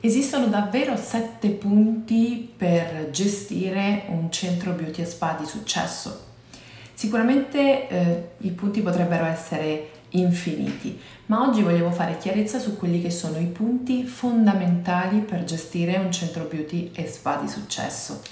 Esistono davvero sette punti per gestire un centro beauty e spa di successo. Sicuramente eh, i punti potrebbero essere infiniti, ma oggi volevo fare chiarezza su quelli che sono i punti fondamentali per gestire un centro beauty e spa di successo.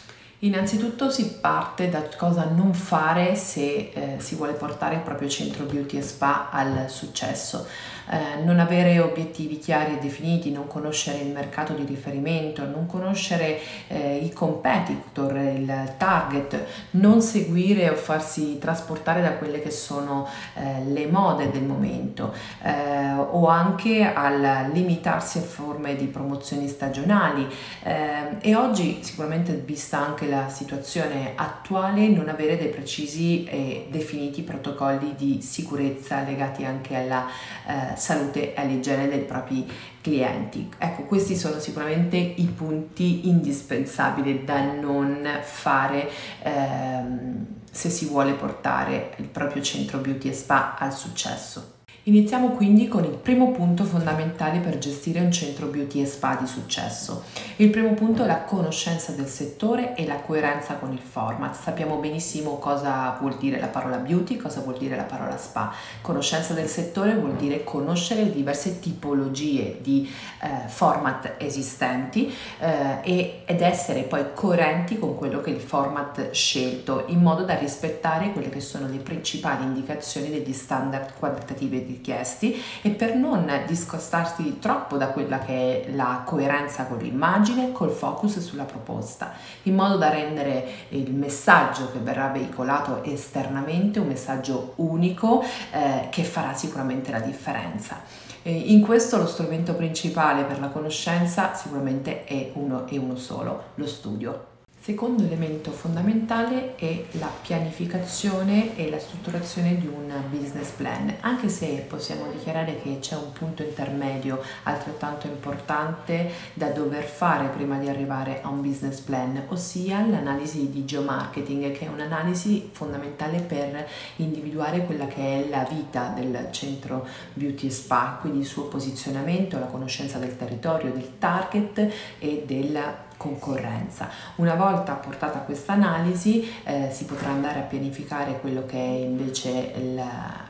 Innanzitutto si parte da cosa non fare se eh, si vuole portare il proprio centro beauty e spa al successo. Eh, non avere obiettivi chiari e definiti, non conoscere il mercato di riferimento, non conoscere eh, i competitor, il target, non seguire o farsi trasportare da quelle che sono eh, le mode del momento eh, o anche al limitarsi a forme di promozioni stagionali eh, e oggi sicuramente vista anche la situazione attuale non avere dei precisi e definiti protocolli di sicurezza legati anche alla eh, salute e all'igiene dei propri clienti. Ecco, questi sono sicuramente i punti indispensabili da non fare ehm, se si vuole portare il proprio centro beauty e spa al successo. Iniziamo quindi con il primo punto fondamentale per gestire un centro beauty e spa di successo. Il primo punto è la conoscenza del settore e la coerenza con il format. Sappiamo benissimo cosa vuol dire la parola beauty, cosa vuol dire la parola spa. Conoscenza del settore vuol dire conoscere le diverse tipologie di eh, format esistenti eh, ed essere poi coerenti con quello che è il format scelto in modo da rispettare quelle che sono le principali indicazioni degli standard qualitativi di richiesti e per non discostarsi troppo da quella che è la coerenza con l'immagine, col focus sulla proposta, in modo da rendere il messaggio che verrà veicolato esternamente un messaggio unico eh, che farà sicuramente la differenza. In questo lo strumento principale per la conoscenza sicuramente è uno, è uno solo, lo studio. Secondo elemento fondamentale è la pianificazione e la strutturazione di un business plan, anche se possiamo dichiarare che c'è un punto intermedio altrettanto importante da dover fare prima di arrivare a un business plan, ossia l'analisi di geomarketing, che è un'analisi fondamentale per individuare quella che è la vita del centro beauty spa, quindi il suo posizionamento, la conoscenza del territorio, del target e della concorrenza. Una volta portata questa analisi eh, si potrà andare a pianificare quello che è invece il,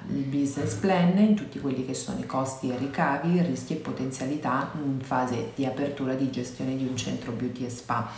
il, business plan in tutti quelli che sono i costi e ricavi, rischi e potenzialità in fase di apertura di gestione di un centro beauty e spa,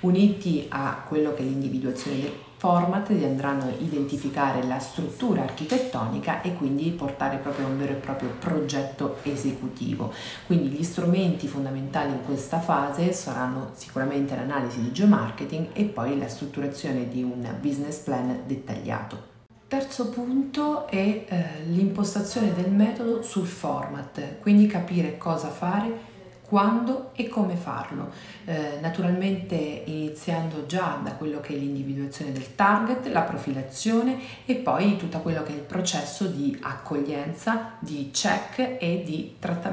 uniti a quello che è l'individuazione del format andranno a identificare la struttura architettonica e quindi portare proprio a un vero e proprio progetto esecutivo. Quindi gli strumenti fondamentali in questa fase saranno sicuramente l'analisi di geomarketing e poi la strutturazione di un business plan dettagliato. Terzo punto è eh, l'impostazione del metodo sul format, quindi capire cosa fare quando e come farlo. Eh, naturalmente iniziando già da quello che è l'individuazione del target, la profilazione e poi tutto quello che è il processo di accoglienza, di check e di trattamento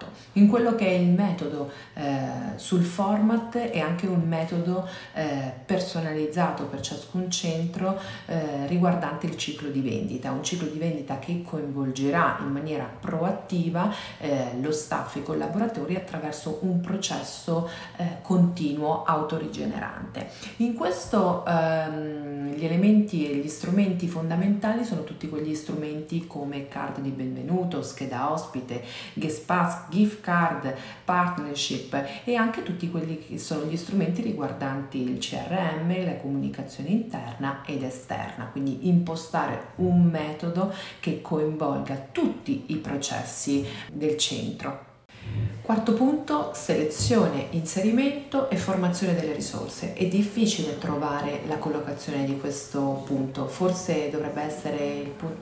personalizzato. In quello che è il metodo eh, sul format è anche un metodo eh, personalizzato per ciascun centro eh, riguardante il ciclo di vendita, un ciclo di vendita che coinvolgerà in maniera proattiva eh, lo staff i collaboratori attraverso un processo eh, continuo autorigenerante. In questo ehm, gli elementi e gli strumenti fondamentali sono tutti quegli strumenti come card di benvenuto, scheda ospite, guest pass, gift card, partnership e anche tutti quelli che sono gli strumenti riguardanti il CRM, la comunicazione interna ed esterna, quindi impostare un metodo che coinvolga tutti i processi del centro. Quarto punto, selezione, inserimento e formazione delle risorse. È difficile trovare la collocazione di questo punto, forse dovrebbe essere il punto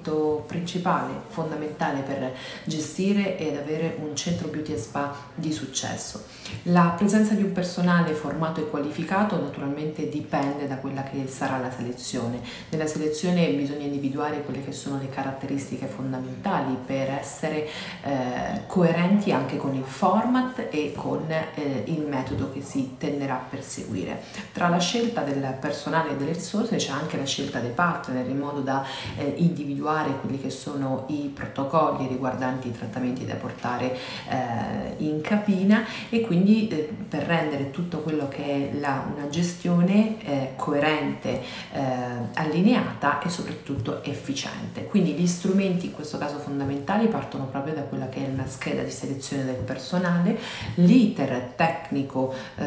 principale, fondamentale per gestire ed avere un centro beauty e spa di successo. La presenza di un personale formato e qualificato naturalmente dipende da quella che sarà la selezione. Nella selezione bisogna individuare quelle che sono le caratteristiche fondamentali per essere eh, coerenti anche con il format e con eh, il metodo che si tenderà a perseguire. Tra la scelta del personale e delle risorse c'è anche la scelta dei partner in modo da eh, individuare quelli che sono i protocolli riguardanti i trattamenti da portare eh, in cabina e quindi eh, per rendere tutto quello che è la, una gestione eh, coerente, eh, allineata e soprattutto efficiente. Quindi gli strumenti in questo caso fondamentali partono proprio da quella che è una scheda di selezione del personale, l'iter tecnico eh,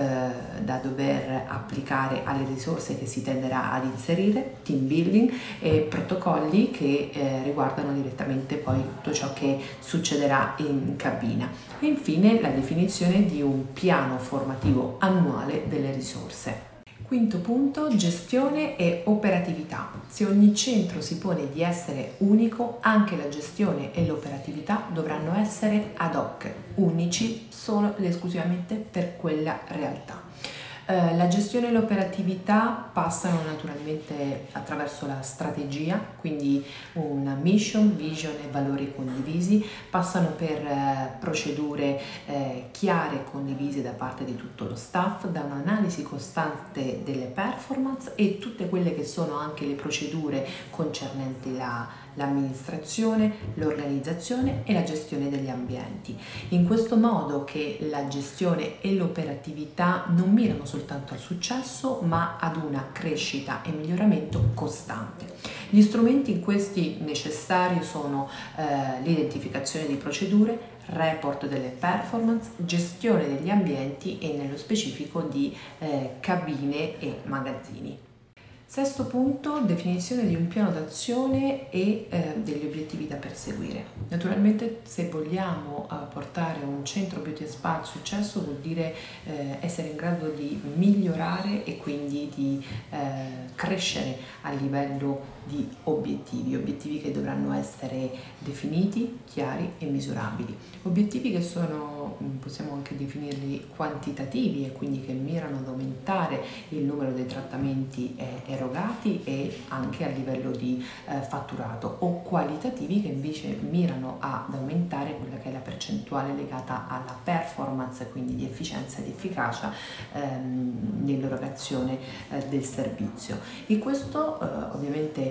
da dover applicare alle risorse che si tenderà ad inserire, team building e protocolli che eh, riguardano direttamente poi tutto ciò che succederà in cabina e infine la definizione di un piano formativo annuale delle risorse. Quinto punto, gestione e operatività. Se ogni centro si pone di essere unico, anche la gestione e l'operatività dovranno essere ad hoc, unici solo ed esclusivamente per quella realtà. Eh, la gestione e l'operatività passano naturalmente attraverso la strategia, quindi una mission, vision e valori condivisi, passano per eh, procedure eh, chiare e condivise da parte di tutto lo staff, da un'analisi costante delle performance e tutte quelle che sono anche le procedure concernenti la l'amministrazione, l'organizzazione e la gestione degli ambienti. In questo modo che la gestione e l'operatività non mirano soltanto al successo ma ad una crescita e miglioramento costante. Gli strumenti in questi necessari sono eh, l'identificazione di procedure, report delle performance, gestione degli ambienti e nello specifico di eh, cabine e magazzini. Sesto punto, definizione di un piano d'azione e eh, degli obiettivi da perseguire. Naturalmente se vogliamo eh, portare un centro beauty spa al successo vuol dire eh, essere in grado di migliorare e quindi di eh, crescere a livello di obiettivi, obiettivi che dovranno essere definiti, chiari e misurabili. Obiettivi che sono, mm, possiamo anche definirli quantitativi e quindi che mirano ad aumentare il numero dei trattamenti eh, erogati e anche a livello di eh, fatturato o qualitativi che invece mirano ad aumentare quella che è la percentuale legata alla performance, quindi di efficienza ed efficacia ehm, nell'erogazione eh, del servizio. E questo eh, ovviamente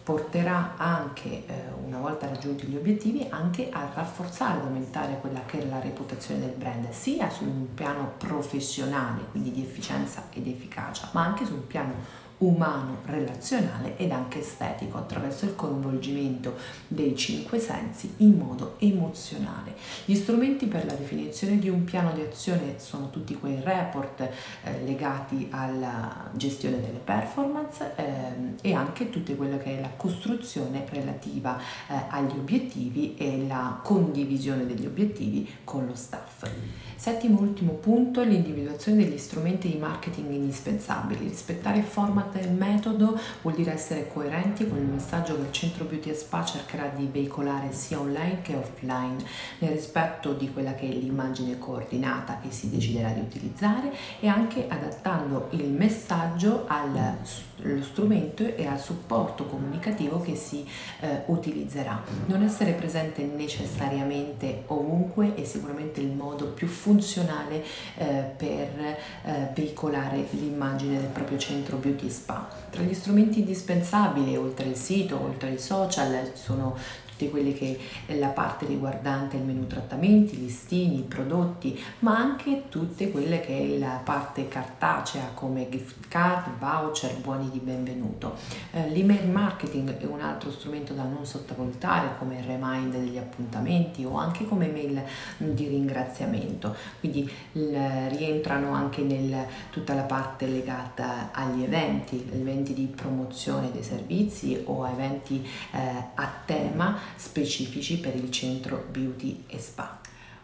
porterà anche, eh, una volta raggiunti gli obiettivi, anche a rafforzare, ad aumentare quella che è la reputazione del brand, sia su un piano professionale, quindi di efficienza ed efficacia, ma anche sul piano umano, relazionale ed anche estetico attraverso il coinvolgimento dei cinque sensi in modo emozionale. Gli strumenti per la definizione di un piano di azione sono tutti quei report eh, legati alla gestione delle performance eh, e anche tutte quelle che è la costruzione relativa eh, agli obiettivi e la condivisione degli obiettivi con lo staff. Settimo e ultimo punto, l'individuazione degli strumenti di marketing indispensabili. Rispettare il format e il metodo vuol dire essere coerenti con il messaggio che il centro Beauty Spa cercherà di veicolare sia online che offline, nel rispetto di quella che è l'immagine coordinata che si deciderà di utilizzare e anche adattando il messaggio allo strumento e al supporto comunicativo che si eh, utilizzerà. Non essere presente necessariamente ovunque è sicuramente il modo più funzionale funzionale eh, per eh, veicolare l'immagine del proprio centro beauty spa. Tra gli strumenti indispensabili, oltre il sito, oltre i social, sono tutte quelle che è la parte riguardante il menu trattamenti, listini, prodotti, ma anche tutte quelle che è la parte cartacea come gift card, voucher, buoni di benvenuto. Eh, l'email marketing è un altro strumento da non sottovalutare come il remind degli appuntamenti o anche come mail di ringraziamento. Quindi l- rientrano anche nel tutta la parte legata agli eventi, eventi di promozione dei servizi o eventi eh, a tema specifici per il centro beauty e spa.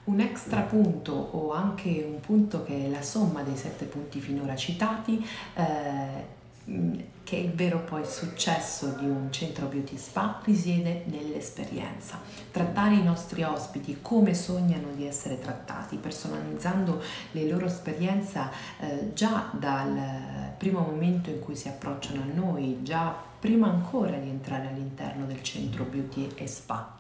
Un extra punto o anche un punto che è la somma dei sette punti finora citati eh, che il vero poi successo di un centro beauty spa risiede nell'esperienza. Trattare i nostri ospiti come sognano di essere trattati, personalizzando le loro esperienze eh, già dal primo momento in cui si approcciano a noi, già prima ancora di entrare all'interno del centro beauty e spa.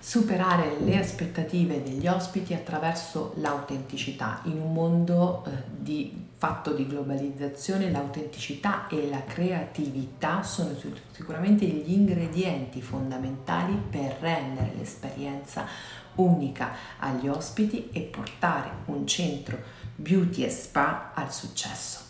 superare le aspettative degli ospiti attraverso l'autenticità. In un mondo eh, di, fatto di globalizzazione l'autenticità e la creatività sono sicuramente gli ingredienti fondamentali per rendere l'esperienza unica agli ospiti e portare un centro beauty e spa al successo.